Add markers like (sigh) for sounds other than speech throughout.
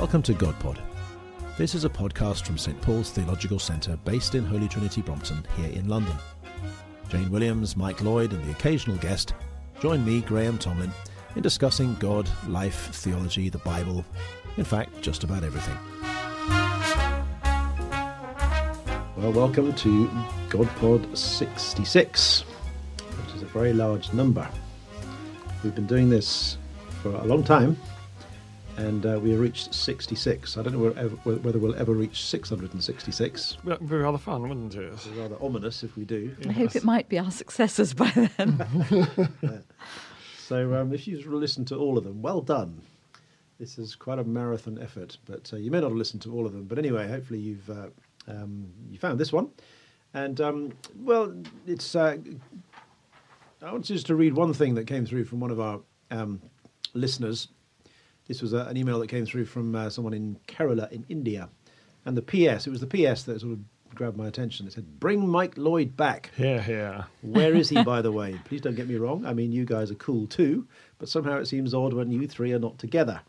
Welcome to GodPod. This is a podcast from St Paul's Theological Centre based in Holy Trinity Brompton here in London. Jane Williams, Mike Lloyd, and the occasional guest join me, Graham Tomlin, in discussing God, life, theology, the Bible, in fact, just about everything. Well, welcome to GodPod 66, which is a very large number. We've been doing this for a long time, and uh, we reached 66. I don't know whether, whether we'll ever reach 666. Well, That'd be rather fun, wouldn't it? It's rather ominous if we do. I hope it might be our successors by then. (laughs) (laughs) So um, if you've listened to all of them, well done. This is quite a marathon effort, but uh, you may not have listened to all of them. But anyway, hopefully you've uh, um, you found this one, and um, well, it's. Uh, I want just to read one thing that came through from one of our um, listeners. This was a, an email that came through from uh, someone in Kerala in India, and the PS. It was the PS that sort of grabbed my attention. It said, "Bring Mike Lloyd back." Here, here. Where is he, (laughs) by the way? Please don't get me wrong. I mean, you guys are cool too, but somehow it seems odd when you three are not together.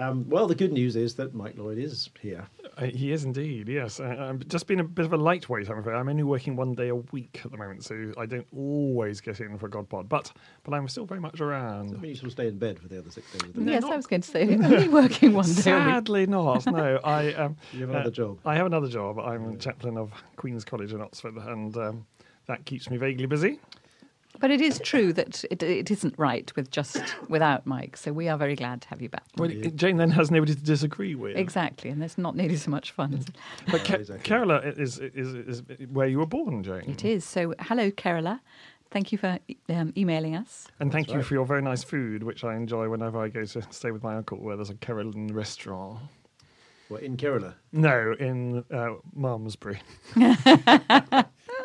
Um, well, the good news is that Mike Lloyd is here. Uh, he is indeed, yes. Uh, I'm just being a bit of a lightweight, I'm afraid. I'm only working one day a week at the moment, so I don't always get in for GodPod, but but I'm still very much I around. mean, you sort of stay in bed for the other six days. of the No, week. yes, not- I was going to say, (laughs) only working one day a week. Sadly not, no. I (laughs) um, You have another job. I have another job. I'm chaplain of Queen's College in Oxford, and um, that keeps me vaguely busy. But it is true that it, it isn't right with just without Mike. So we are very glad to have you back. Well, Yeah. Jane then has nobody to disagree with. Exactly, and there's not nearly so much fun. Is? (laughs) But Ke- exactly. Kerala is, is, is where you were born, Jane. it is. So hello, Kerala. Thank you for um, emailing us. And thank That's you right. for your very nice food, which I enjoy whenever I go to stay with my uncle, where there's a Kerala restaurant. Well, in Kerala, No, in uh, Malmesbury, (laughs) (laughs)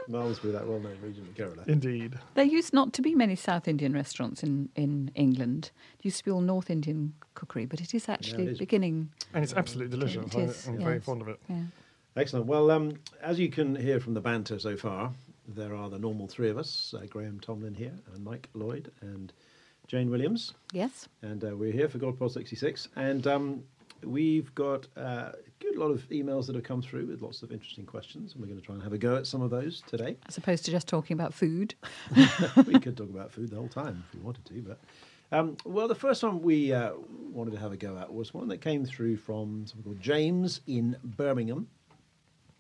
Malmesbury, that well-known region of Kerala. indeed. There used not to be many South Indian restaurants in, in England. It used to be all North Indian cookery, but it is actually is. beginning. And it's absolutely delicious. It is, I, am very fond of it. Yeah. Excellent. Well, um, as you can hear from the banter so far, there are the normal three of us: uh, Graham Tomlin here, and Mike Lloyd, and Jane Williams. Yes. and uh, we're here for GodPod 66. And um, we've got uh, a good lot of emails that have come through with lots of interesting questions, and we're going to try and have a go at some of those today. As opposed to just talking about food. (laughs) we could talk about food the whole time if we wanted to, but. Um, well, the first one we uh, wanted to have a go at was one that came through from someone called James in Birmingham,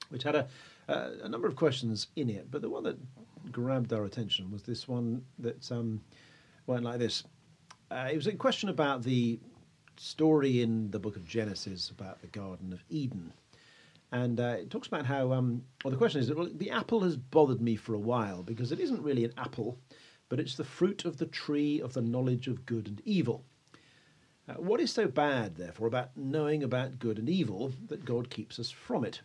which had a, uh, a number of questions in it. But the one that grabbed our attention was this one that um, went like this. Uh, it was a question about the story in the book of Genesis about the Garden of Eden. And uh, it talks about how, um, well, the question is, well, the apple has bothered me for a while because it isn't really an apple, but it's the fruit of the tree of the knowledge of good and evil. Uh, what is so bad, therefore, about knowing about good and evil that God keeps us from it?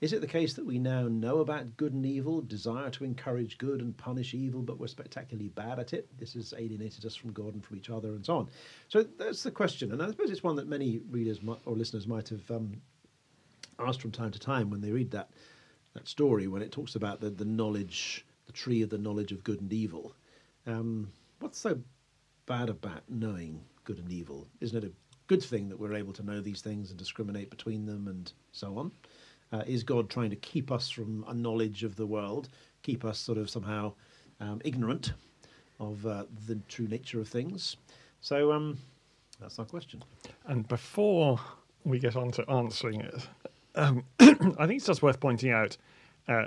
Is it the case that we now know about good and evil, desire to encourage good and punish evil, but we're spectacularly bad at it? This has alienated us from God and from each other, and so on. So that's the question, and I suppose it's one that many readers or listeners might have um, asked from time to time when they read that that story when it talks about the, the knowledge, the tree of the knowledge of good and evil. Um, what's so bad about knowing good and evil? Isn't it a good thing that we're able to know these things and discriminate between them and so on? Uh, is God trying to keep us from a knowledge of the world, keep us sort of somehow um, ignorant of uh, the true nature of things? So um, that's our question. And before we get on to answering it, um, (coughs) I think it's just worth pointing out uh,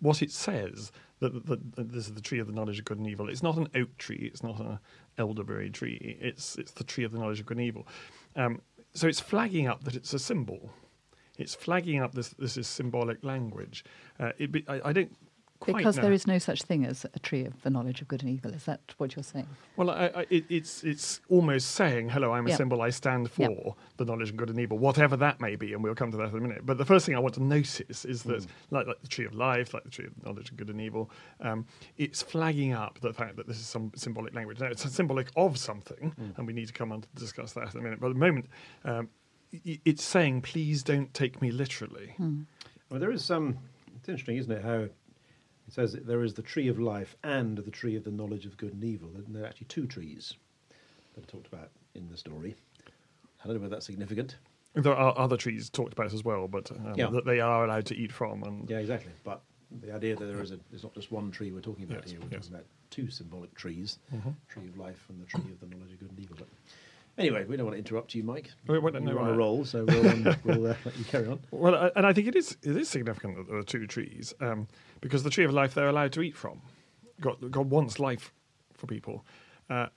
what it says that, that, that this is the tree of the knowledge of good and evil. It's not an oak tree. It's not an elderberry tree. It's it's the tree of the knowledge of good and evil. Um, so it's flagging up that it's a symbol. It's flagging up this this is symbolic language. Uh, it, be- I, I don't quite Because know. there is no such thing as a tree of the knowledge of good and evil. Is that what you're saying? Well, I, I, it, it's it's almost saying, "Hello, I'm a symbol. I stand for Yep. the knowledge of good and evil, whatever that may be." And we'll come to that in a minute. But the first thing I want to notice is that, like, like the tree of life, like the tree of knowledge of good and evil, um, it's flagging up the fact that this is some symbolic language. Now, it's symbolic of something, and we need to come on to discuss that in a minute. But at the moment, um, it's saying, "Please don't take me literally." Well, there is some. It's interesting, isn't it? How it says that there is the tree of life and the tree of the knowledge of good and evil. And there are actually two trees that are talked about in the story. I don't know whether that's significant. there are other trees talked about as well, but um, Yeah. that they are allowed to eat from. And Yeah, exactly. But the idea that there is a, there's not just one tree we're talking about Yes, here. We're yes. talking about two symbolic trees: Mhm. tree of life and the tree of the knowledge of good and evil. Anyway, we don't want to interrupt you, Mike. We no, You're on a roll, so we'll, um, (laughs) we'll uh, let you carry on. Well, I- and I think it is it is significant that there are two trees um, because the tree of life they're allowed to eat from. God, God wants life for people, uh,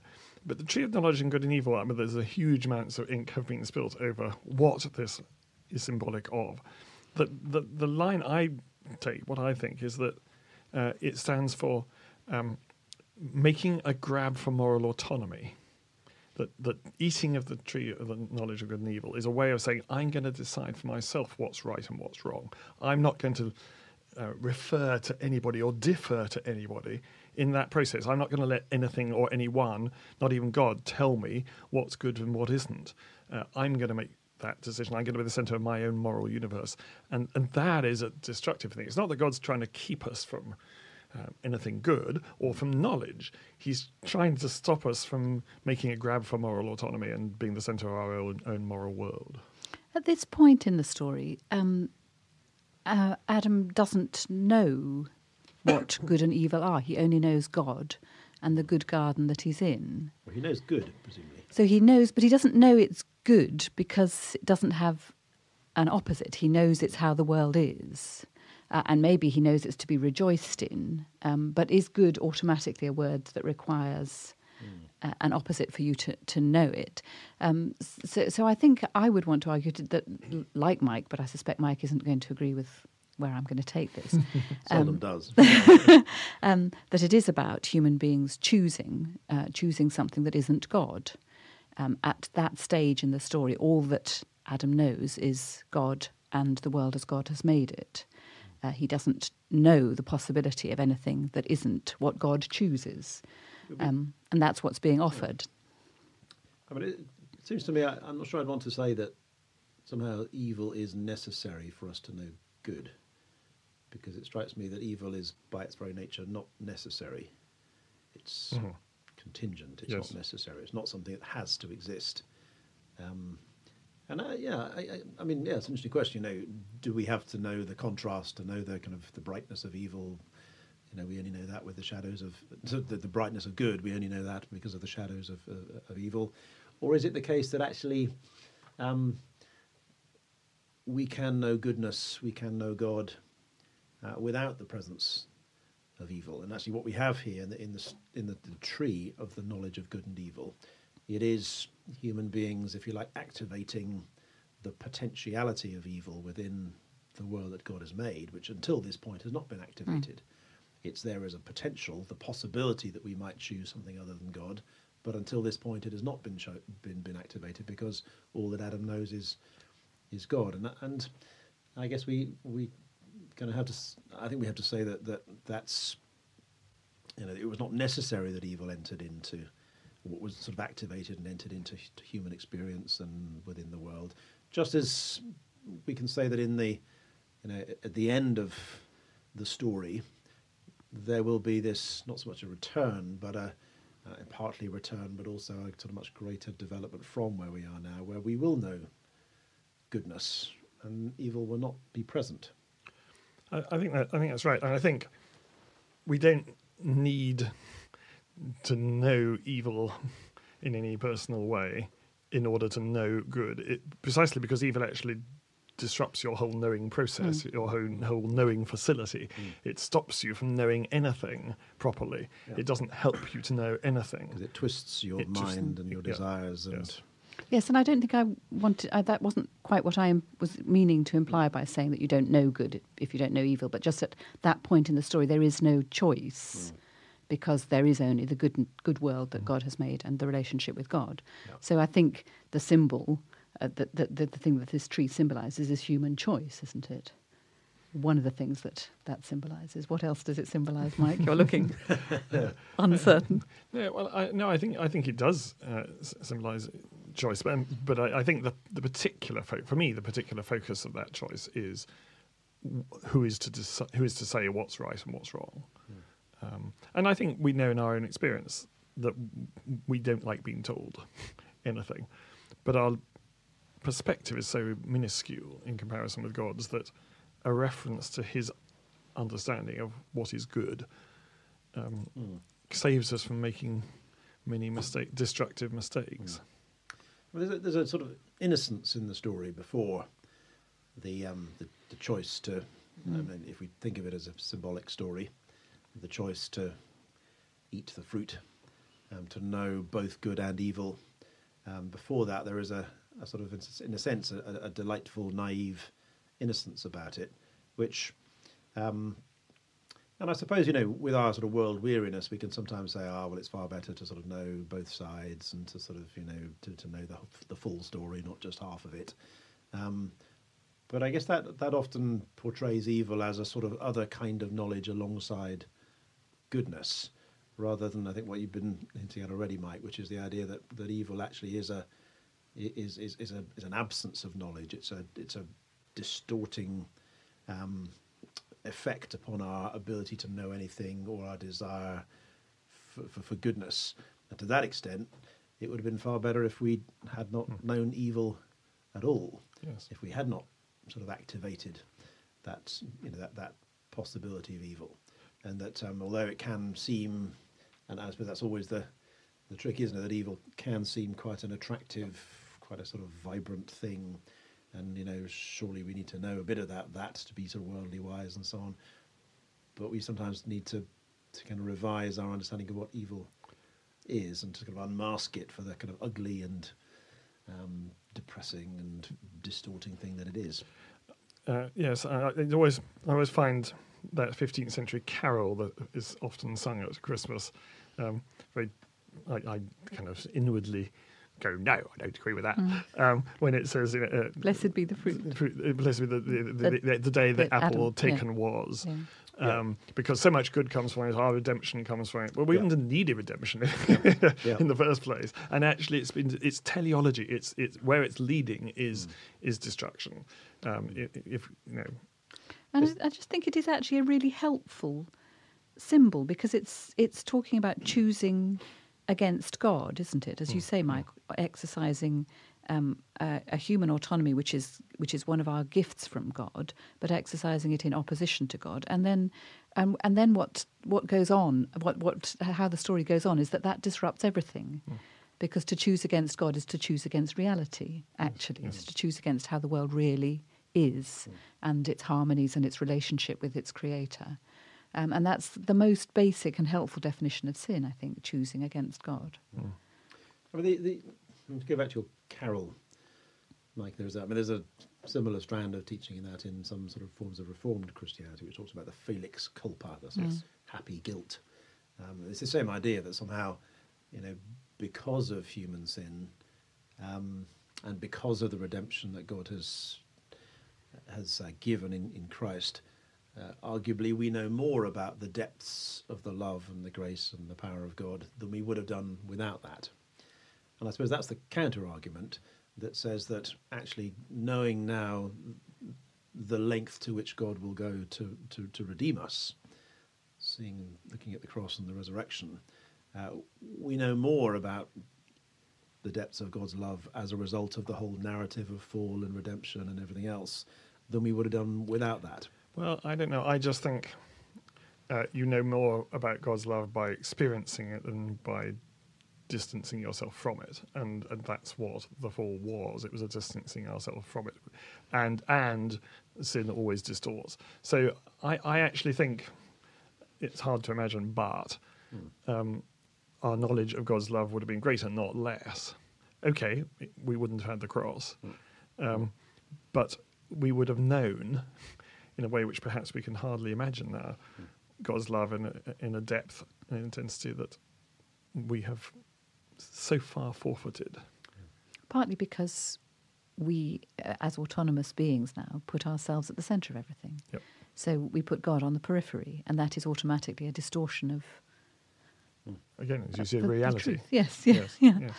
but the tree of knowledge and good and evil. I mean, there's a huge amounts of ink have been spilled over what this is symbolic of. The the the line I take, what I think, is that uh, it stands for um, making a grab for moral autonomy that that eating of the tree of the knowledge of good and evil is a way of saying I'm going to decide for myself what's right and what's wrong. I'm not going to uh, refer to anybody or defer to anybody in that process. I'm not going to let anything or anyone, not even God, tell me what's good and what isn't. Uh, I'm going to make that decision. I'm going to be the center of my own moral universe, and and that is a destructive thing. It's not that God's trying to keep us from uh, anything good or from knowledge. He's trying to stop us from making a grab for moral autonomy and being the center of our own, own moral world. At this point in the story, um, uh, Adam doesn't know what (coughs) good and evil are. He only knows God and the good garden that he's in. Well, he knows good, presumably. So he knows, but he doesn't know it's good because it doesn't have an opposite. He knows it's how the world is. Uh, and maybe he knows it's to be rejoiced in. Um, but is good automatically a word that requires uh, an opposite for you to, to know it? Um, so, so I think I would want to argue to, that, like Mike, but I suspect Mike isn't going to agree with where I'm going to take this. (laughs) Seldom Um, does. (laughs) um, that it is about human beings choosing, uh, choosing something that isn't God. Um, at that stage in the story, all that Adam knows is God and the world as God has made it. Uh, he doesn't know the possibility of anything that isn't what God chooses. Um, and that's what's being offered. I mean, it, it seems to me, I, I'm not sure I'd want to say that somehow evil is necessary for us to know good, because it strikes me that evil is, by its very nature, not necessary. It's Mhm. contingent. It's Yes. not necessary. It's not something that has to exist. Um, and I, yeah, I, I, I mean, yeah, it's an interesting question. You know, do we have to know the contrast to know the kind of the brightness of evil? You know, we only know that with the shadows of so the, the brightness of good. We only know that because of the shadows of uh, of evil, or is it the case that actually um, we can know goodness, we can know God uh, without the presence of evil? And actually, what we have here in the in the, in the tree of the knowledge of good and evil, it is human beings, if you like, activating the potentiality of evil within the world that God has made, which until this point has not been hmm. activated. It's there as a potential, the possibility that we might choose something other than God, but until this point, it has not been show, been been activated because all that Adam knows is is God, and and I guess we we kind of have to. I think we have to say that that that's you know it was not necessary that evil entered into what was sort of activated and entered into human experience and within the world. Just as we can say that in the you know at the end of the story, there will be this not so much a return, but a, partly return, but also a sort of much greater development from where we are now, where we will know goodness and evil will not be present. I, I think that I think that's right, and I think we don't need to know evil (laughs) in any personal way in order to know good. It, precisely because evil actually disrupts your whole knowing process, hmm. your whole, whole knowing facility. Hmm. It stops you from knowing anything properly. Yeah. It doesn't help you to know anything. because it twists your It just- mind and your yeah, desires and yes. Yes, and I don't think I wanted. I, that wasn't quite what I am, was meaning to imply hmm. by saying that you don't know good if you don't know evil. But just at that point in the story, there is no choice because there is only the good good world that God has made and the relationship with God. Yeah. So I think the symbol, uh, that the, the, the thing that this tree symbolises, is human choice, isn't it? One of the things that that symbolises. What else does it symbolise, Mike? You're looking (laughs) uncertain. (laughs) Yeah, well, I, no, I think I think it does uh, symbolise choice, but um, but I, I think the the particular fo- for me the particular focus of that choice is w- who is to deci- who is to say what's right and what's wrong, um, and I think we know in our own experience that we don't like being told (laughs) anything, but our perspective is so minuscule in comparison with God's that a reference to his understanding of what is good um, Mm. saves us from making many mistake, destructive mistakes. Well, there's, a, there's a sort of innocence in the story before the um, the, the choice to, I mean, if we think of it as a symbolic story, the choice to eat the fruit, um, to know both good and evil. Um, before that, there is a, a sort of, in a sense, a, a delightful, naive innocence about it, which um, and I suppose, you know, with our sort of world weariness, we can sometimes say, ah, well, it's far better to sort of know both sides and to sort of, you know, to, to know the, the full story, not just half of it. Um, but I guess that, that often portrays evil as a sort of other kind of knowledge alongside goodness, rather than I think what you've been hinting at already, Mike, which is the idea that, that evil actually is a is, is, is a is an absence of knowledge. It's a it's a distorting um, effect upon our ability to know anything or our desire for, for, for goodness. And to that extent, it would have been far better if we had not known evil at all. Yes. If we had not sort of activated that you know that that possibility of evil, and that um, although it can seem, and I suppose that's always the the trick, isn't it? That evil can seem quite an attractive, quite a sort of vibrant thing, and you know, surely we need to know a bit of that that to be sort of worldly wise and so on. But we sometimes need to to kind of revise our understanding of what evil is and to kind of unmask it for the kind of ugly and um, depressing and distorting thing that it is. Uh, yes, I always I always find that 15th century carol that is often sung at Christmas um, very I, I kind of inwardly go no I don't agree with that um, when it says uh, Blessed be the fruit. fruit- uh, blessed be the, the, the, The- the, the day that that apple Adam- yeah. taken was. Yeah. Yeah. Um, because so much good comes from it, our redemption comes from it. Well, we Yeah. wouldn't have needed redemption (laughs) Yeah. in the first place, and actually, it's been it's teleology. It's it's where it's leading is Mm. is destruction. Um, i- i- if you know, And I I just think it is actually a really helpful symbol because it's it's talking about choosing against God, isn't it? As you say, Mike, exercising um, a, a human autonomy, which is which is one of our gifts from God, but exercising it in opposition to God, and then um, and then what what goes on, what what how the story goes on, is that that disrupts everything. Because to choose against God is to choose against reality, actually. It's to choose against how the world really is and its harmonies and its relationship with its creator. Um, and that's the most basic and helpful definition of sin, I think, choosing against God. I mean, the, the, to go back to your carol, Mike, there's that. I mean, there's a similar strand of teaching in that in some sort of forms of Reformed Christianity, which talks about the felix culpa, the sort of happy guilt. Um, it's the same idea that somehow, you know, because of human sin, um, and because of the redemption that God has has uh, given in, in Christ, uh, arguably we know more about the depths of the love and the grace and the power of God than we would have done without that. And I suppose that's the counter argument that says that actually knowing now the length to which God will go to, to, to redeem us, seeing, looking at the cross and the resurrection, uh, we know more about the depths of God's love as a result of the whole narrative of fall and redemption and everything else than we would have done without that. well, I don't know. I just think uh, you know more about God's love by experiencing it than by distancing yourself from it, and and that's what the fall was. It was a distancing ourselves from it, and and sin always distorts. So I, I actually think it's hard to imagine, but um, our knowledge of God's love would have been greater, not less. Okay, we wouldn't have had the cross, um, but we would have known, in a way which perhaps we can hardly imagine now, God's love in a, in a depth and intensity that we have so far forfeited. Partly because we, uh, as autonomous beings now, put ourselves at the centre of everything. Yep. So we put God on the periphery, and that is automatically a distortion of Again, as you see, the- the reality. truth. Yes, yeah, Yes, yeah. yes.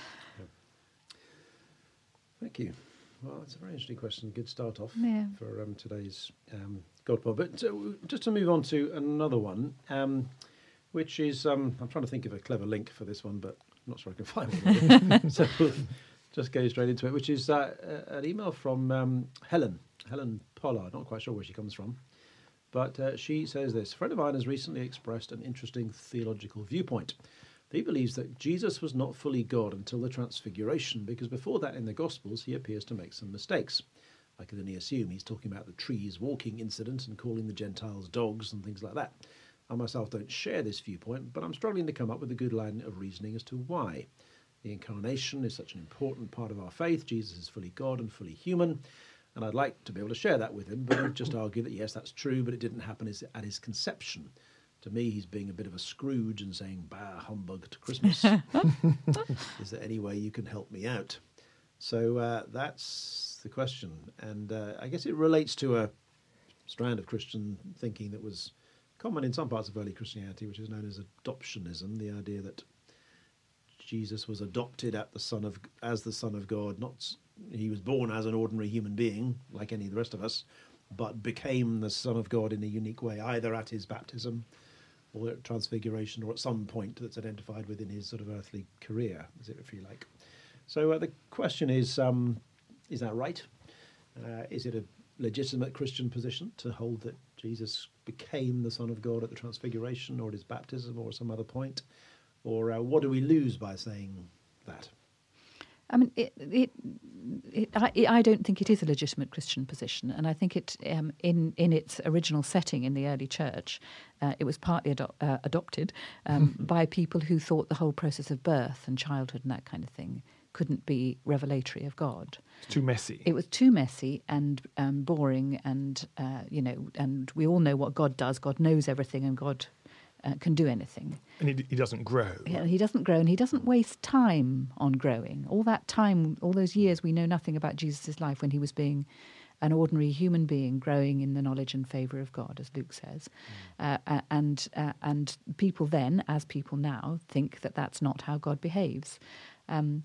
Thank you. Well, that's a very interesting question. Good start off Yeah. for um, today's um, God Pod. But uh, just to move on to another one, um, which is um, I'm trying to think of a clever link for this one, but I'm not sure I can find one. (laughs) so we'll just go straight into it, which is uh, uh, an email from um, Helen, Helen Pollard. Not quite sure where she comes from, but uh, she says this: A friend of mine has recently expressed an interesting theological viewpoint. He believes that Jesus was not fully God until the Transfiguration, because before that, in the Gospels, he appears to make some mistakes. I can only assume he's talking about the trees walking incident and calling the Gentiles dogs and things like that. I myself don't share this viewpoint, but I'm struggling to come up with a good line of reasoning as to why. The incarnation is such an important part of our faith. Jesus is fully God and fully human. And I'd like to be able to share that with him, but he'd just argue that yes, that's true, but it didn't happen at his conception. To me, he's being a bit of a Scrooge and saying, bah, humbug to Christmas. (laughs) is there any way you can help me out? So uh, that's the question. And uh, I guess it relates to a strand of Christian thinking that was common in some parts of early Christianity, which is known as adoptionism the idea that Jesus was adopted at the son of, as the Son of God, not he was born as an ordinary human being, like any of the rest of us, but became the Son of God in a unique way, either at his baptism or at transfiguration or at some point that's identified within his sort of earthly career, if you like. So uh, the question is um, is that right? Uh, is it a legitimate Christian position to hold that Jesus became the Son of God at the transfiguration or at his baptism or some other point? Or uh, what do we lose by saying that? I mean, it, it, it, I, I, don't think it is a legitimate Christian position, and I think it, um, in in its original setting in the early church, uh, it was partly ado- uh, adopted um, by people who thought the whole process of birth and childhood and that kind of thing couldn't be revelatory of God. It's too messy. It was too messy and um, boring, and uh, you know, and we all know what God does. God knows everything, and God uh, can do anything. And he, he doesn't grow. Yeah, he doesn't grow, and he doesn't waste time on growing. All that time, all those years, we know nothing about Jesus' life when he was being an ordinary human being growing in the knowledge and favour of God, as Luke says. Mm. Uh, and uh, and people then, as people now, think that that's not how God behaves. Um,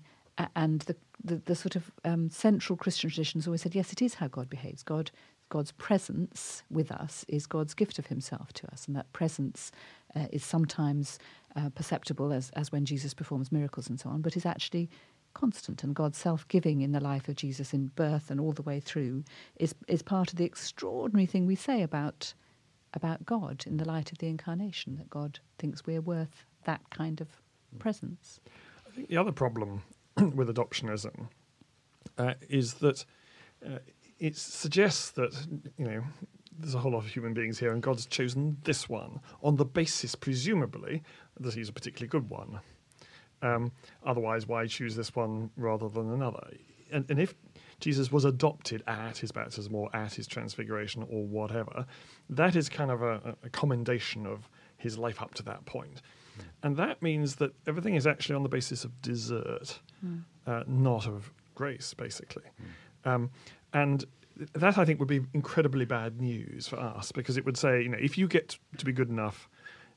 and the, the, the sort of um, central Christian traditions always said, yes, it is how God behaves. God God's presence with us is God's gift of Himself to us, and that presence uh, is sometimes uh, perceptible as, as when Jesus performs miracles and so on, but is actually constant. And God's self giving in the life of Jesus in birth and all the way through is, is part of the extraordinary thing we say about, about God in the light of the incarnation, that God thinks we're worth that kind of presence. I think the other problem (clears throat) with adoptionism uh, is that uh, it suggests that, you know, there's a whole lot of human beings here, and God's chosen this one on the basis, presumably, that he's a particularly good one. Um, otherwise, why choose this one rather than another? And, and, if Jesus was adopted at his baptism or at his transfiguration or whatever, that is kind of a, a commendation of his life up to that point. And that means that everything is actually on the basis of desert, mm. uh, not of grace, basically. Mm. Um, and that I think would be incredibly bad news for us because it would say, you know, if you get to be good enough,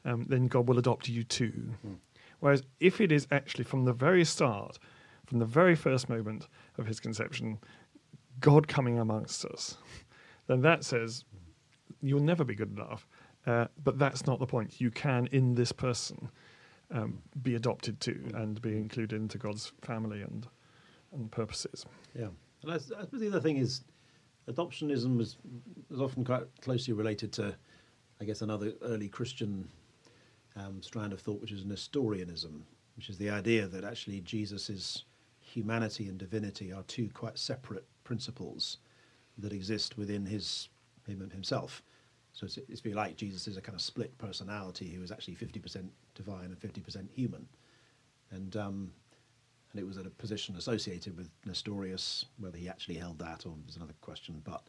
um, then God will adopt you too. Mm. Whereas if it is actually from the very start, from the very first moment of his conception, God coming amongst us, then that says you'll never be good enough. Uh, but that's not the point. You can, in this person, um, be adopted to and be included into God's family and and purposes. Yeah. And I, I suppose the other thing is adoptionism was, was often quite closely related to, I guess, another early Christian um, strand of thought, which is Nestorianism, which is the idea that actually Jesus' humanity and divinity are two quite separate principles that exist within his him himself. So it's, it's be like Jesus is a kind of split personality who is actually 50% divine and 50% human. And um, and it was at a position associated with Nestorius. Whether he actually held that or was another question, but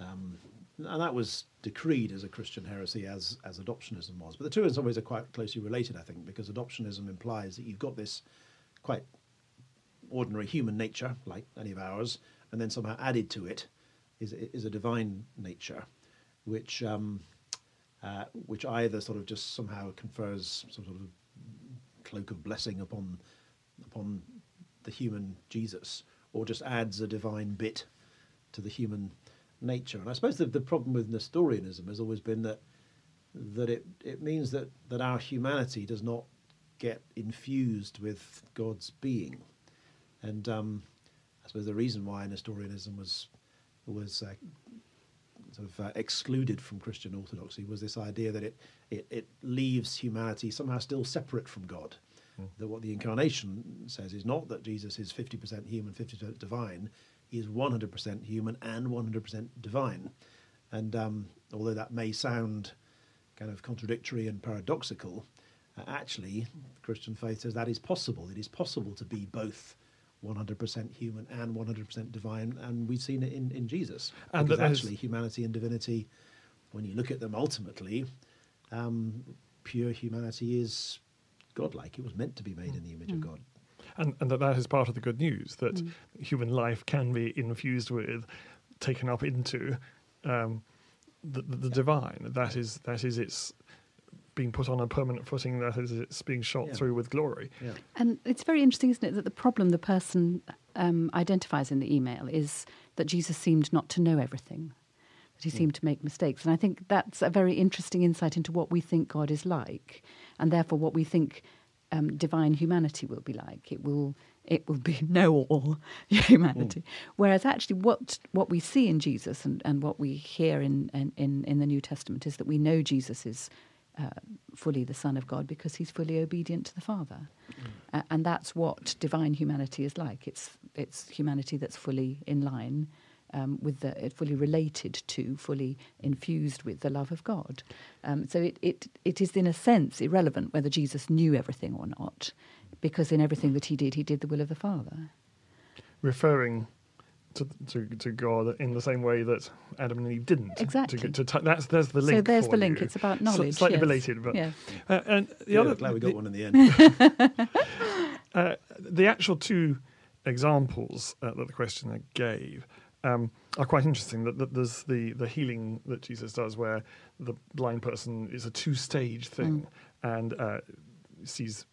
um, and that was decreed as a Christian heresy as as adoptionism was. But the two in some ways are quite closely related, I think, because adoptionism implies that you've got this quite ordinary human nature, like any of ours, and then somehow added to it is is a divine nature, which um, uh, which either sort of just somehow confers some sort of cloak of blessing upon upon the human Jesus, or just adds a divine bit to the human nature. And I suppose the, the problem with Nestorianism has always been that that it, it means that, that our humanity does not get infused with God's being. And um, I suppose the reason why Nestorianism was was uh, sort of uh, excluded from Christian orthodoxy was this idea that it, it, it leaves humanity somehow still separate from God. That what the incarnation says is not that Jesus is 50% human, 50% divine, he is 100% human and 100% divine. And um, although that may sound kind of contradictory and paradoxical, uh, actually, Christian faith says that is possible. It is possible to be both 100% human and 100% divine, and we've seen it in, in Jesus. And because actually, humanity and divinity, when you look at them ultimately, um, pure humanity is godlike. It was meant to be made in the image of God. and, and that that is part of the good news that human life can be infused with, taken up into um, the, the, the divine. That is that is its being put on a permanent footing. That is it's being shot Yeah. through with glory. Yeah. And it's very interesting, isn't it, that the problem the person um, identifies in the email is that Jesus seemed not to know everything, that he seemed to make mistakes. And I think that's a very interesting insight into what we think God is like, and therefore what we think um, divine humanity will be like. It will. It will be (laughs) know all (laughs) humanity. Whereas actually, what what we see in Jesus and, and what we hear in, in, in, in the New Testament is that we know Jesus is uh, fully the Son of God because he's fully obedient to the Father. Uh, and that's what divine humanity is like. It's, it's humanity that's fully in line um, with the, it fully related to, fully infused with the love of God. Um, so it, it, it is, in a sense, irrelevant whether Jesus knew everything or not, because in everything that he did, he did the will of the Father. referring to, to to God in the same way that Adam and Eve didn't. Exactly. To, to, t- that's there's the link. so there's for the link. you. It's about Sli- knowledge. slightly yes. belated, but yeah. uh, and the Yeah, other glad we got the, one in the end. (laughs) uh, the actual two examples uh, that the questioner gave um, are quite interesting. That, that there's the the healing that Jesus does, where the blind person is a two stage thing, and uh, sees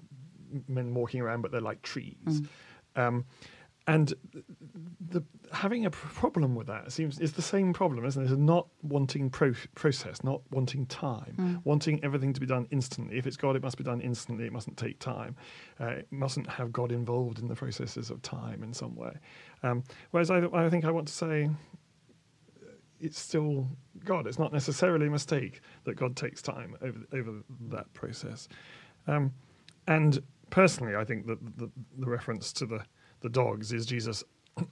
men walking around, but they're like trees. Um, and the having a problem with that seems is the same problem, isn't it? Is not wanting pro- process, not wanting time, wanting everything to be done instantly. If it's God, it must be done instantly. It mustn't take time. Uh, it mustn't have God involved in the processes of time in some way. Um, whereas I, I think I want to say uh, it's still God. It's not necessarily a mistake that God takes time over over that process. Um, and personally, I think that the, the reference to the the dogs is Jesus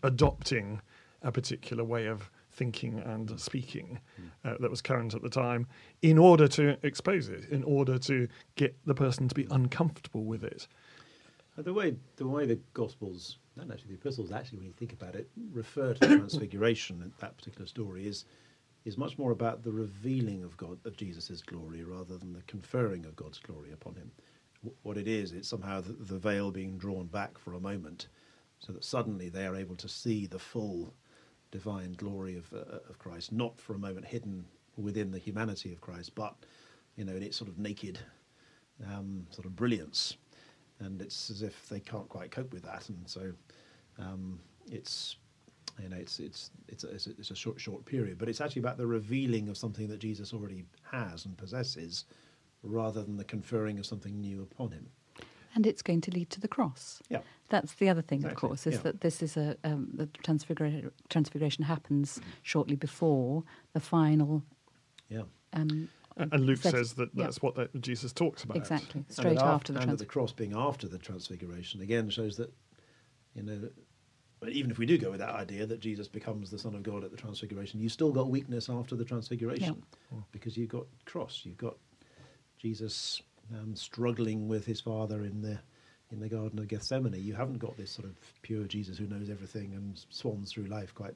adopting a particular way of thinking and speaking uh, that was current at the time in order to expose it, in order to get the person to be uncomfortable with it. Uh, The way the way the Gospels and actually the Epistles actually, when you think about it, refer to the Transfiguration in that particular story is is much more about the revealing of God of Jesus' glory rather than the conferring of God's glory upon him. W- What it is, it's somehow the, the veil being drawn back for a moment, so that suddenly they are able to see the full divine glory of uh, of Christ, not for a moment hidden within the humanity of Christ, but you know in its sort of naked um, sort of brilliance, and it's as if they can't quite cope with that, and so um, it's you know it's it's it's a, it's, a, it's a short short period, but it's actually about the revealing of something that Jesus already has and possesses, rather than the conferring of something new upon him. And it's going to lead to the cross. Yeah. That's the other thing, Exactly, of course, is yeah. that this is a um, the transfiguration, transfiguration happens shortly before the final. Yeah. Um, And and Luke set- says that yeah, that's what that Jesus talks about. exactly And straight that af- after the and that the cross being after the transfiguration again shows that you know but even if we do go with that idea that Jesus becomes the Son of God at the transfiguration, you still got weakness after the transfiguration because you've got cross, you've got Jesus um, struggling with his Father in the in the Garden of Gethsemane. You haven't got this sort of pure Jesus who knows everything and swans through life quite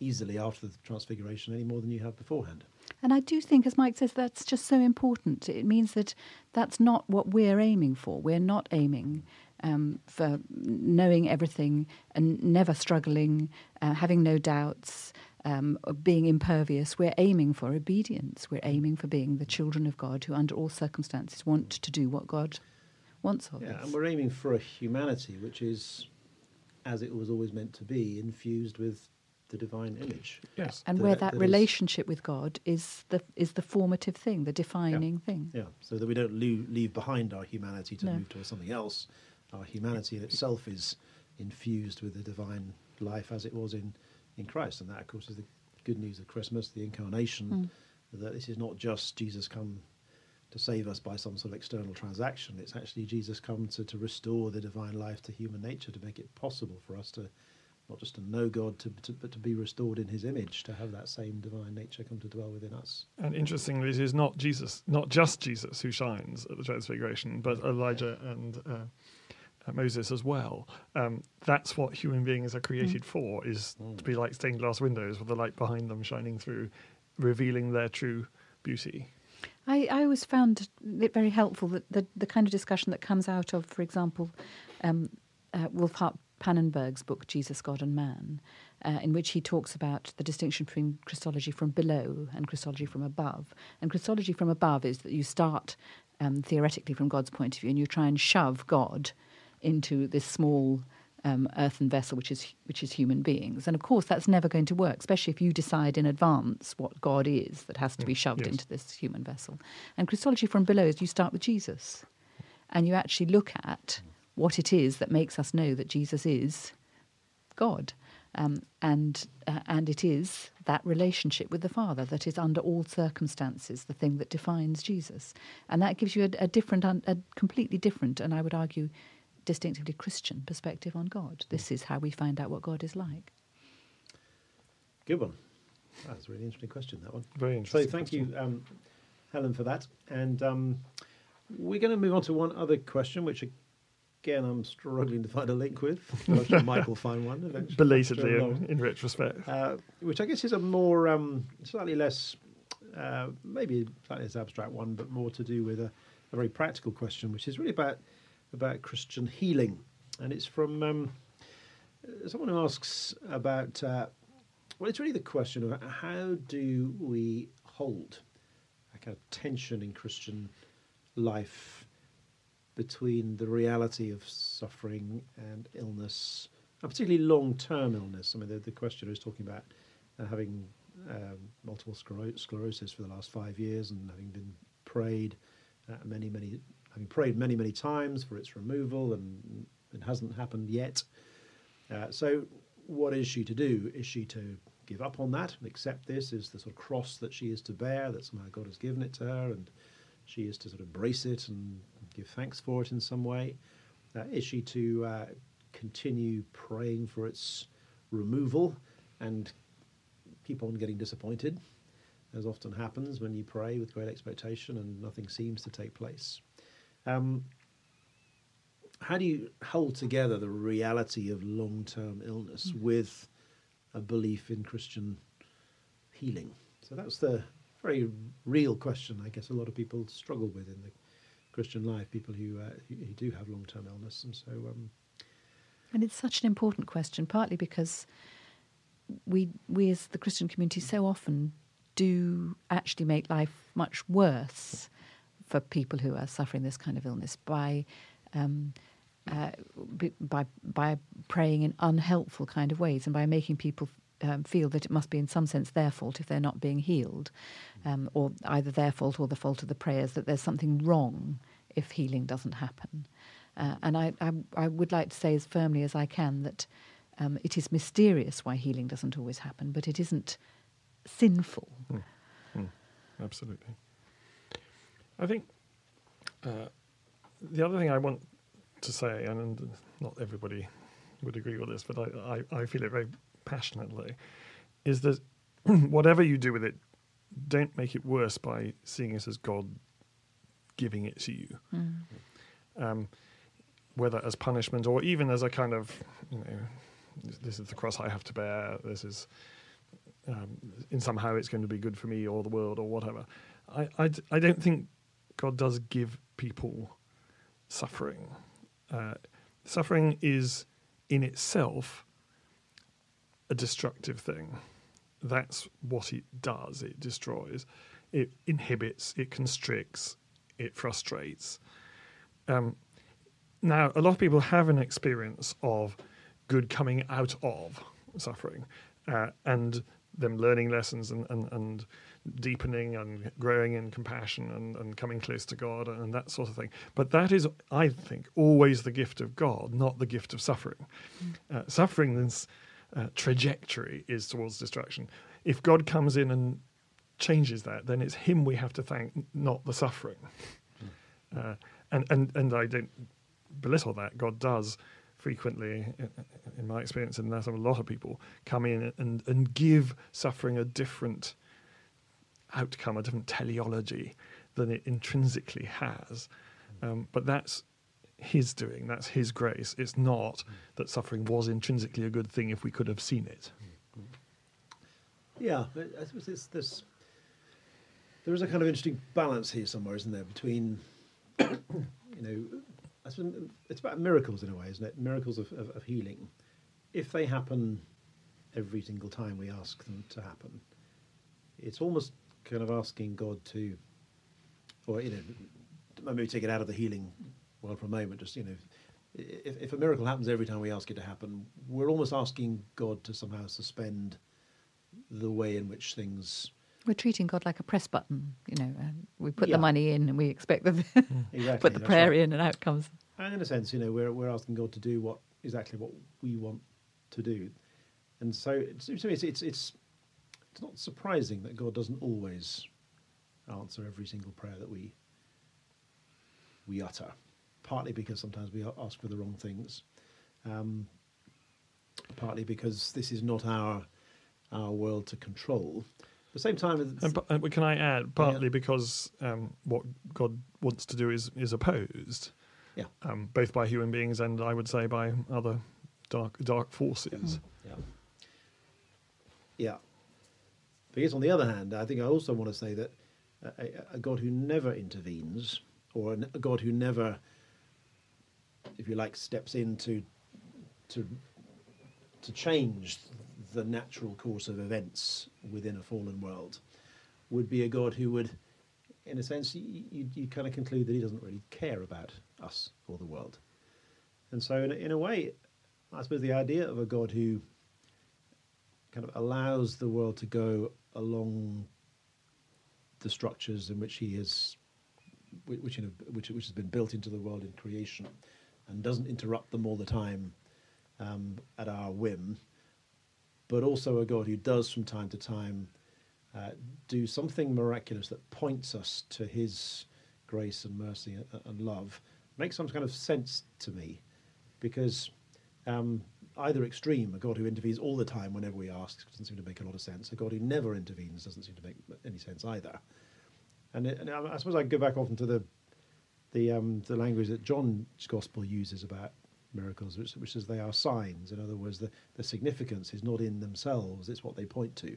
easily after the transfiguration any more than you have beforehand. And I do think, as Mike says, that's just so important. It means that that's not what we're aiming for. We're not aiming um, for knowing everything and never struggling, uh, having no doubts, um, being impervious. We're aiming for obedience. We're aiming for being the children of God who, under all circumstances, want to do what God wants of Yeah, us. and we're aiming for a humanity which is, as it was always meant to be, infused with the divine image. Yes. and that- where that, that is- relationship with God is the is the formative thing, the defining thing. Yeah, so that we don't leave, leave behind our humanity to No. move towards something else. Our humanity in itself is infused with the divine life as it was in, in Christ. And that, of course, is the good news of Christmas, the incarnation, that this is not just Jesus come to save us by some sort of external transaction. It's actually Jesus come to, to restore the divine life to human nature, to make it possible for us to not just to know God, to, to, but to be restored in His image, to have that same divine nature come to dwell within us. And interestingly, it is not Jesus, not just Jesus who shines at the Transfiguration, but Elijah and uh, Moses as well. Um, that's what human beings are created for: is to be like stained glass windows with the light behind them shining through, revealing their true beauty. I, I always found it very helpful that the, the kind of discussion that comes out of, for example, um, uh, Wolfhart Pannenberg's book, Jesus, God and Man, uh, in which he talks about the distinction between Christology from below and Christology from above. And Christology from above is that you start um, theoretically from God's point of view and you try and shove God into this small um, earthen vessel, which is which is human beings. And of course, that's never going to work, especially if you decide in advance what God is that has to be shoved yes. into this human vessel. And Christology from below is you start with Jesus, and you actually look at what it is that makes us know that Jesus is God. Um, and uh, and it is that relationship with the Father that is under all circumstances the thing that defines Jesus, and that gives you a, a different, a completely different, and I would argue, distinctively Christian perspective on God. This is how we find out what God is like. Good one. That's a really interesting question, that one. Very interesting. So interesting. thank question. you, um, Helen, for that. And um, we're going to move on to one other question, which again I'm struggling to find a link with. But I'm sure Mike will find one eventually. Belatedly, in, in retrospect. uh, which I guess is a more um, slightly less, uh, maybe slightly less abstract one, but more to do with a, a very practical question, which is really about about Christian healing, and it's from um, someone who asks about. Uh, well, it's really the question of how do we hold a kind of tension in Christian life between the reality of suffering and illness, and particularly long-term illness. I mean, the, the questioner is talking about uh, having um, multiple sclero- sclerosis for the last five years and having been prayed uh, many, many, having prayed many, many times for its removal, and it hasn't happened yet. Uh, so, what is she to do? Is she to give up on that and accept this as the sort of cross that she is to bear, that somehow God has given it to her, and she is to sort of embrace it and give thanks for it in some way? Uh, is she to uh, continue praying for its removal and keep on getting disappointed, as often happens when you pray with great expectation and nothing seems to take place? Um, how do you hold together the reality of long term illness with a belief in Christian healing? So that's the very real question I guess a lot of people struggle with in the Christian life, people who, uh, who, who do have long term illness. And so, um, And it's such an important question, partly because we we as the Christian community so often do actually make life much worse for people who are suffering this kind of illness by um, uh, by by praying in unhelpful kind of ways and by making people um, feel that it must be in some sense their fault if they're not being healed, um, or either their fault or the fault of the prayers that there's something wrong if healing doesn't happen. Uh, and I, I, I would like to say as firmly as I can that um, it is mysterious why healing doesn't always happen, but it isn't sinful. Absolutely. I think uh, the other thing I want to say, and, not everybody would agree with this, but I, I, I feel it very passionately, is that (clears throat) whatever you do with it, don't make it worse by seeing it as God giving it to you. Um, whether as punishment or even as a kind of, you know, this, this is the cross I have to bear, this is um, in somehow it's going to be good for me or the world or whatever. I I don't think God does give people suffering. Uh, suffering is in itself a destructive thing. That's what it does. It destroys, it inhibits, it constricts, it frustrates. Um, now, a lot of people have an experience of good coming out of suffering uh, and them learning lessons and, and, and deepening and growing in compassion and, and coming close to God and, that sort of thing. But that is, I think, always the gift of God, not the gift of suffering. Uh, suffering is uh, trajectory is towards destruction. If God comes in and changes that, then it's Him we have to thank, not the suffering. Uh, and, and, and I don't belittle that. God does frequently, in my experience, and that of a lot of people, come in and, and give suffering a different outcome, a different teleology than it intrinsically has. Um, but that's his doing, that's his grace. It's not that suffering was intrinsically a good thing if we could have seen it. Yeah, I suppose it's this. There is a kind of interesting balance here somewhere, isn't there, between, (coughs) you know, I suppose it's about miracles in a way, isn't it? Miracles of, of, of healing. If they happen every single time we ask them to happen, it's almost kind of asking God to, or you know, maybe take it out of the healing world for a moment. Just you know, if, if a miracle happens every time we ask it to happen, we're almost asking God to somehow suspend the way in which things. We're treating God like a press button, you know. And we put Yeah. the money in and we expect the (laughs) hmm. Exactly, put the prayer right. in and out comes. And in a sense, you know, we're we're asking God to do what exactly what we want to do, and so it seems to me it's it's it's, it's not surprising that God doesn't always answer every single prayer that we we utter. Partly because sometimes we ask for the wrong things, um, partly because this is not our our world to control. At the same time, And, can I add, partly because um, what God wants to do is, is opposed, yeah, um, both by human beings and I would say by other dark dark forces. Yeah. Yeah. Because on the other hand, I think I also want to say that a, a- God who never intervenes, or a God who never, if you like, steps in to, to, to change the natural course of events within a fallen world, would be a God who would, in a sense, you, you, you kind of conclude that he doesn't really care about us or the world. And so, in a, in a way, I suppose the idea of a God who kind of allows the world to go along the structures in which he has, which you know, which which has been built into the world in creation, and doesn't interrupt them all the time um, at our whim, but also a God who does from time to time uh, do something miraculous that points us to His grace and mercy and, and love makes some kind of sense to me, because um, either extreme, a God who intervenes all the time whenever we ask, doesn't seem to make a lot of sense. A God who never intervenes doesn't seem to make any sense either. And, it, and I suppose I go back often to the the um, the language that John's Gospel uses about miracles, which, which is they are signs. In other words, the, the significance is not in themselves; it's what they point to.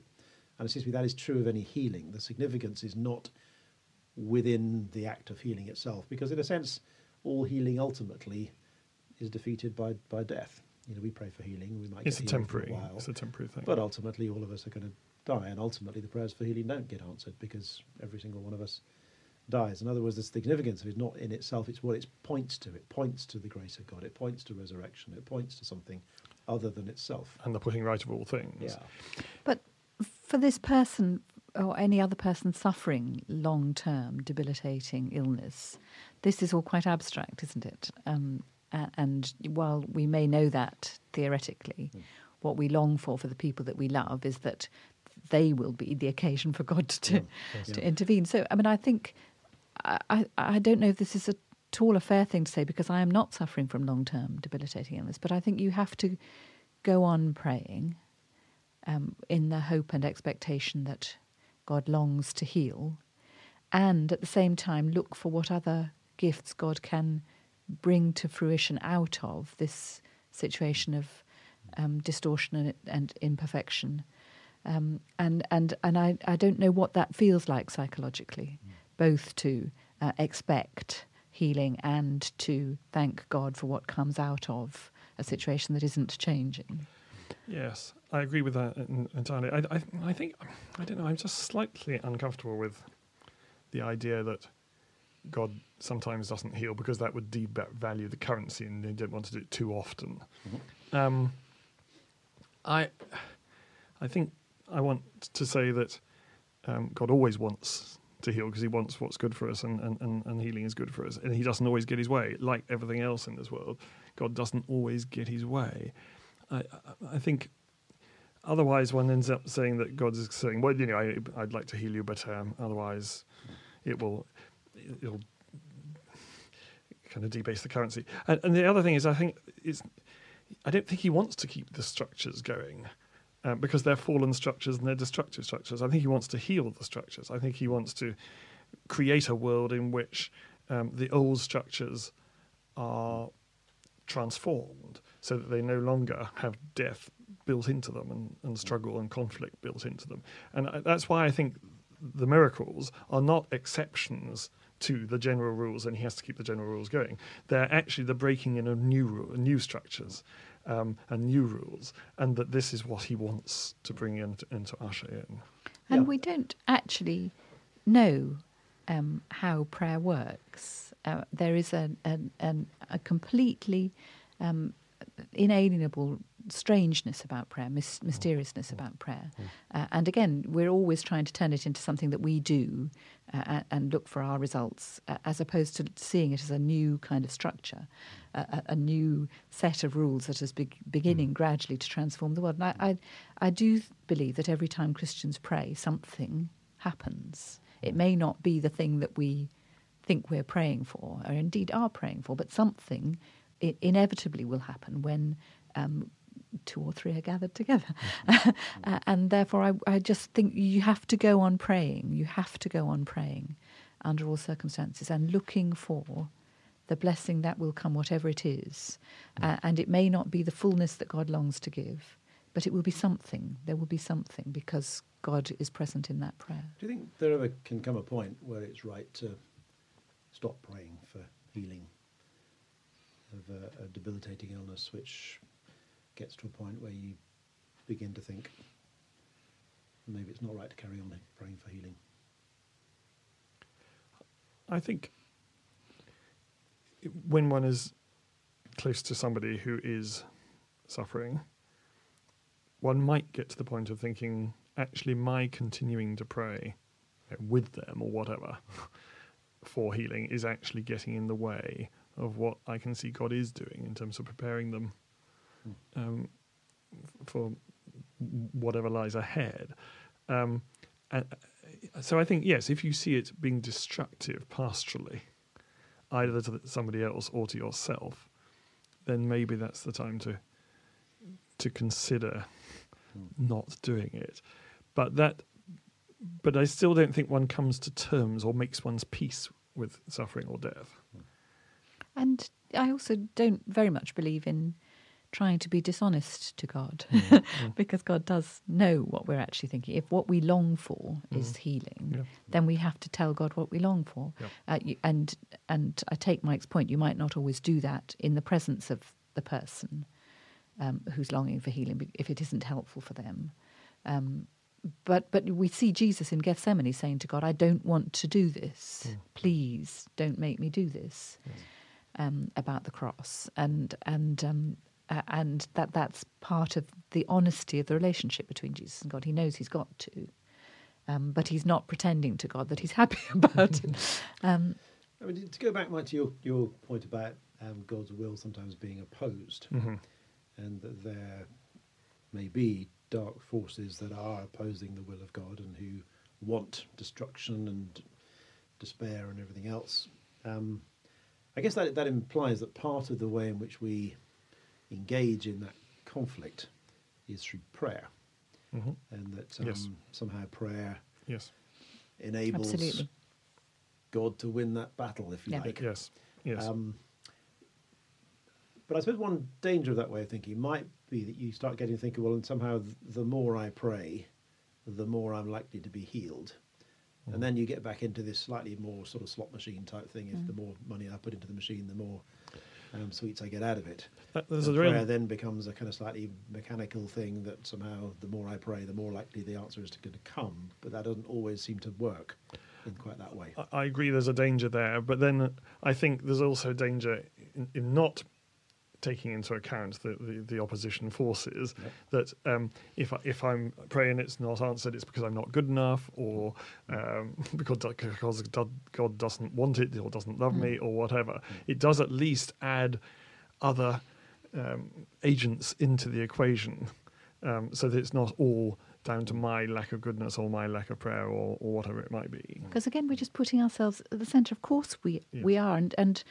And it seems to me that is true of any healing. The significance is not within the act of healing itself, because in a sense, all healing ultimately is defeated by, by death. You know, we pray for healing, we might It's a get for temporary, a while, it's a temporary thing. but ultimately all of us are going to die, and ultimately the prayers for healing don't get answered because every single one of us dies. In other words, the significance of it is not in itself; it's what it points to. It points to the grace of God. It points to resurrection. It points to something other than itself. and the putting right of all things. Yeah. But for this person or any other person suffering long term debilitating illness, this is all quite abstract, isn't it? Um, and while we may know that theoretically, what we long for for the people that we love is that they will be the occasion for God to, to Yeah. intervene. So, I mean, I think, I, I, I don't know if this is at all a fair thing to say because I am not suffering from long term debilitating illness, but I think you have to go on praying um, in the hope and expectation that God longs to heal, and at the same time look for what other gifts God can bring to fruition out of this situation of um, distortion and, and imperfection. Um, and and and I, I don't know what that feels like psychologically, both to uh, expect healing and to thank God for what comes out of a situation that isn't changing. Yes, I agree with that entirely. I, I, I think, I don't know, I'm just slightly uncomfortable with the idea that God sometimes doesn't heal because that would devalue the currency and they don't want to do it too often. Um, I, I think I want to say that um, God always wants to heal because he wants what's good for us and, and, and, and healing is good for us. And he doesn't always get his way. Like everything else in this world, God doesn't always get his way. I, I- I think otherwise, one ends up saying that God is saying, "Well, you know, I, I'd like to heal you, but um, otherwise, it will, it'll kind of debase the currency." And, and the other thing is, I think it's, I don't think he wants to keep the structures going. Uh, because they're fallen structures and they're destructive structures. I think he wants to heal the structures. I think he wants to create a world in which um, the old structures are transformed so that they no longer have death built into them and, and struggle and conflict built into them. And I, that's why I think the miracles are not exceptions to the general rules, and he has to keep the general rules going. They're actually the breaking in of new rule, new structures um, and new rules, and that this is what he wants to bring in to, and to usher in. And Yeah. we don't actually know um, how prayer works. Uh, there is a, a, an a completely um, inalienable strangeness about prayer, mys- mysteriousness about prayer. Uh, and again, we're always trying to turn it into something that we do uh, and look for our results, uh, as opposed to seeing it as a new kind of structure, a, new set of rules that is beg beginning gradually to transform the world. And I, I, I do believe that every time Christians pray, something happens. It may not be the thing that we think we're praying for, or indeed are praying for, but something i- inevitably will happen when um, two or three are gathered together. (laughs) Uh, and therefore, I, I just think you have to go on praying. You have to go on praying under all circumstances and looking for the blessing that will come, whatever it is. Uh, and it may not be the fullness that God longs to give, but it will be something. There will be something because God is present in that prayer. Do you think there ever can come a point where it's right to stop praying for healing of a, a debilitating illness, which gets to a point where you begin to think maybe it's not right to carry on praying for healing? I think when one is close to somebody who is suffering, one might get to the point of thinking, actually, my continuing to pray with them or whatever (laughs) for healing is actually getting in the way of what I can see God is doing in terms of preparing them um, for whatever lies ahead. Um, and uh, so I think yes, if you see it being destructive pastorally, either to somebody else or to yourself, then maybe that's the time to to consider not doing it. But that, but I still don't think one comes to terms or makes one's peace with suffering or death. And I also don't very much believe in trying to be dishonest to God (laughs) because God does know what we're actually thinking. If what we long for is healing, Yeah. then we have to tell God what we long for. Yeah. Uh, you, and and I take Mike's point. You might not always do that in the presence of the person um, who's longing for healing if it isn't helpful for them. Um, but but we see Jesus in Gethsemane saying to God, "I don't want to do this. Please don't make me do this." Um, about the cross, and and um, uh, and that that's part of the honesty of the relationship between Jesus and God. He knows he's got to, um, but he's not pretending to God that he's (laughs) happy about it. (laughs) Um, I mean, to go back, Mike, to your, your point about um, God's will sometimes being opposed, Mhm. and that there may be dark forces that are opposing the will of God and who want destruction and despair and everything else. Um, I guess that that implies that part of the way in which we engage in that conflict is through prayer, Mhm. and that um, Yes. somehow prayer Yes. enables Absolutely. God to win that battle, if you Yeah. like. Yes. Yes. Um, but I suppose one danger of that way of thinking might be that you start getting thinking, well, and somehow the more I pray, the more I'm likely to be healed. And then you get back into this slightly more sort of slot machine type thing. If the more money I put into the machine, the more um, sweets I get out of it. That- there's And a real- prayer then becomes a kind of slightly mechanical thing that somehow the more I pray, the more likely the answer is to come. But that doesn't always seem to work in quite that way. I- I agree there's a danger there, but then I think there's also danger in, in not taking into account the, the, the opposition forces that um, if, I, if I'm praying it's not answered, it's because I'm not good enough or um, (laughs) because, because God God doesn't want it or doesn't love me or whatever. It does at least add other um, agents into the equation um, so that it's not all down to my lack of goodness or my lack of prayer or, or whatever it might be. Because again, we're just putting ourselves at the centre. Of course, we Yes. we are, and and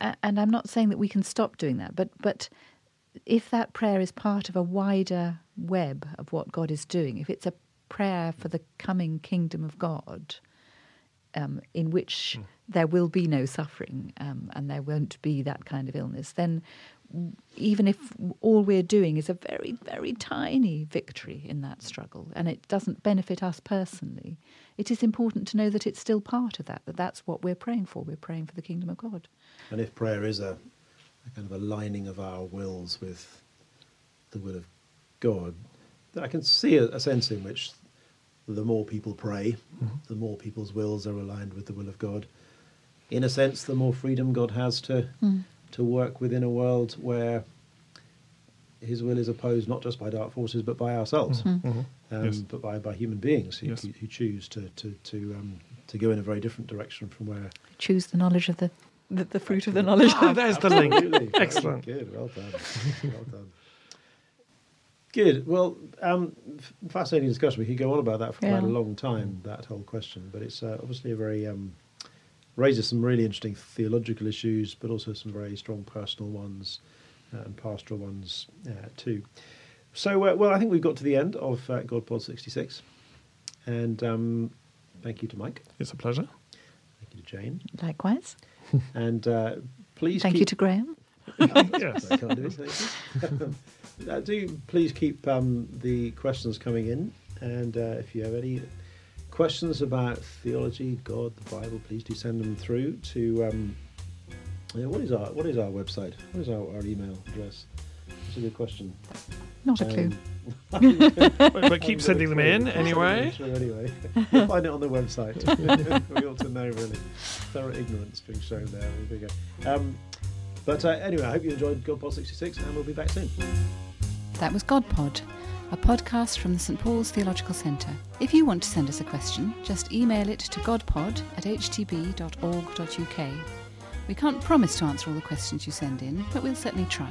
and I'm not saying that we can stop doing that, but but if that prayer is part of a wider web of what God is doing, if it's a prayer for the coming kingdom of God, um, in which there will be no suffering um, and there won't be that kind of illness, then even if all we're doing is a very, very tiny victory in that struggle and it doesn't benefit us personally, it is important to know that it's still part of that, that that's what we're praying for. We're praying for the kingdom of God. And if prayer is a, a kind of aligning of our wills with the will of God, then I can see a, a sense in which the more people pray, the more people's wills are aligned with the will of God. In a sense, the more freedom God has to to work within a world where His will is opposed not just by dark forces but by ourselves, Mhm. um, Yes. but by, by human beings who, Yes. who, who choose to to to, um, to go in a very different direction from where Choose the knowledge of the, the, the fruit of the knowledge. Ah, there's the link. (laughs) Excellent. Good. Well done. well done. Good. Well, um, fascinating discussion. We could go on about that for quite a long time. That whole question, but it's uh, obviously a very um, raises some really interesting theological issues, but also some very strong personal ones uh, and pastoral ones uh, too. So, uh, well, I think we've got to the end of uh, GodPod sixty six, and um, thank you to Mike. It's a pleasure. Thank you to Jane, Likewise. (laughs) and uh, please Thank keep you to Graham. (laughs) yes. Very kind of you, thank you. (laughs) uh, do please keep um, the questions coming in, and uh, if you have any questions about theology, God, the Bible, please do send them through to. Um, yeah, what is our what is our website? What is our, our email address? That's a good question. Not a clue. Um, (laughs) But, but keep (laughs) sending them in anyway. (laughs) Anyway, You'll find it on the website. we ought to know really. Thorough ignorance being shown there. There we go. Um, but uh, anyway, I hope you enjoyed GodPod 66, and we'll be back soon. That was GodPod, a podcast from the St Paul's Theological Centre. If you want to send us a question, just email it to godpod at htb.org.uk. We can't promise to answer all the questions you send in, but we'll certainly try.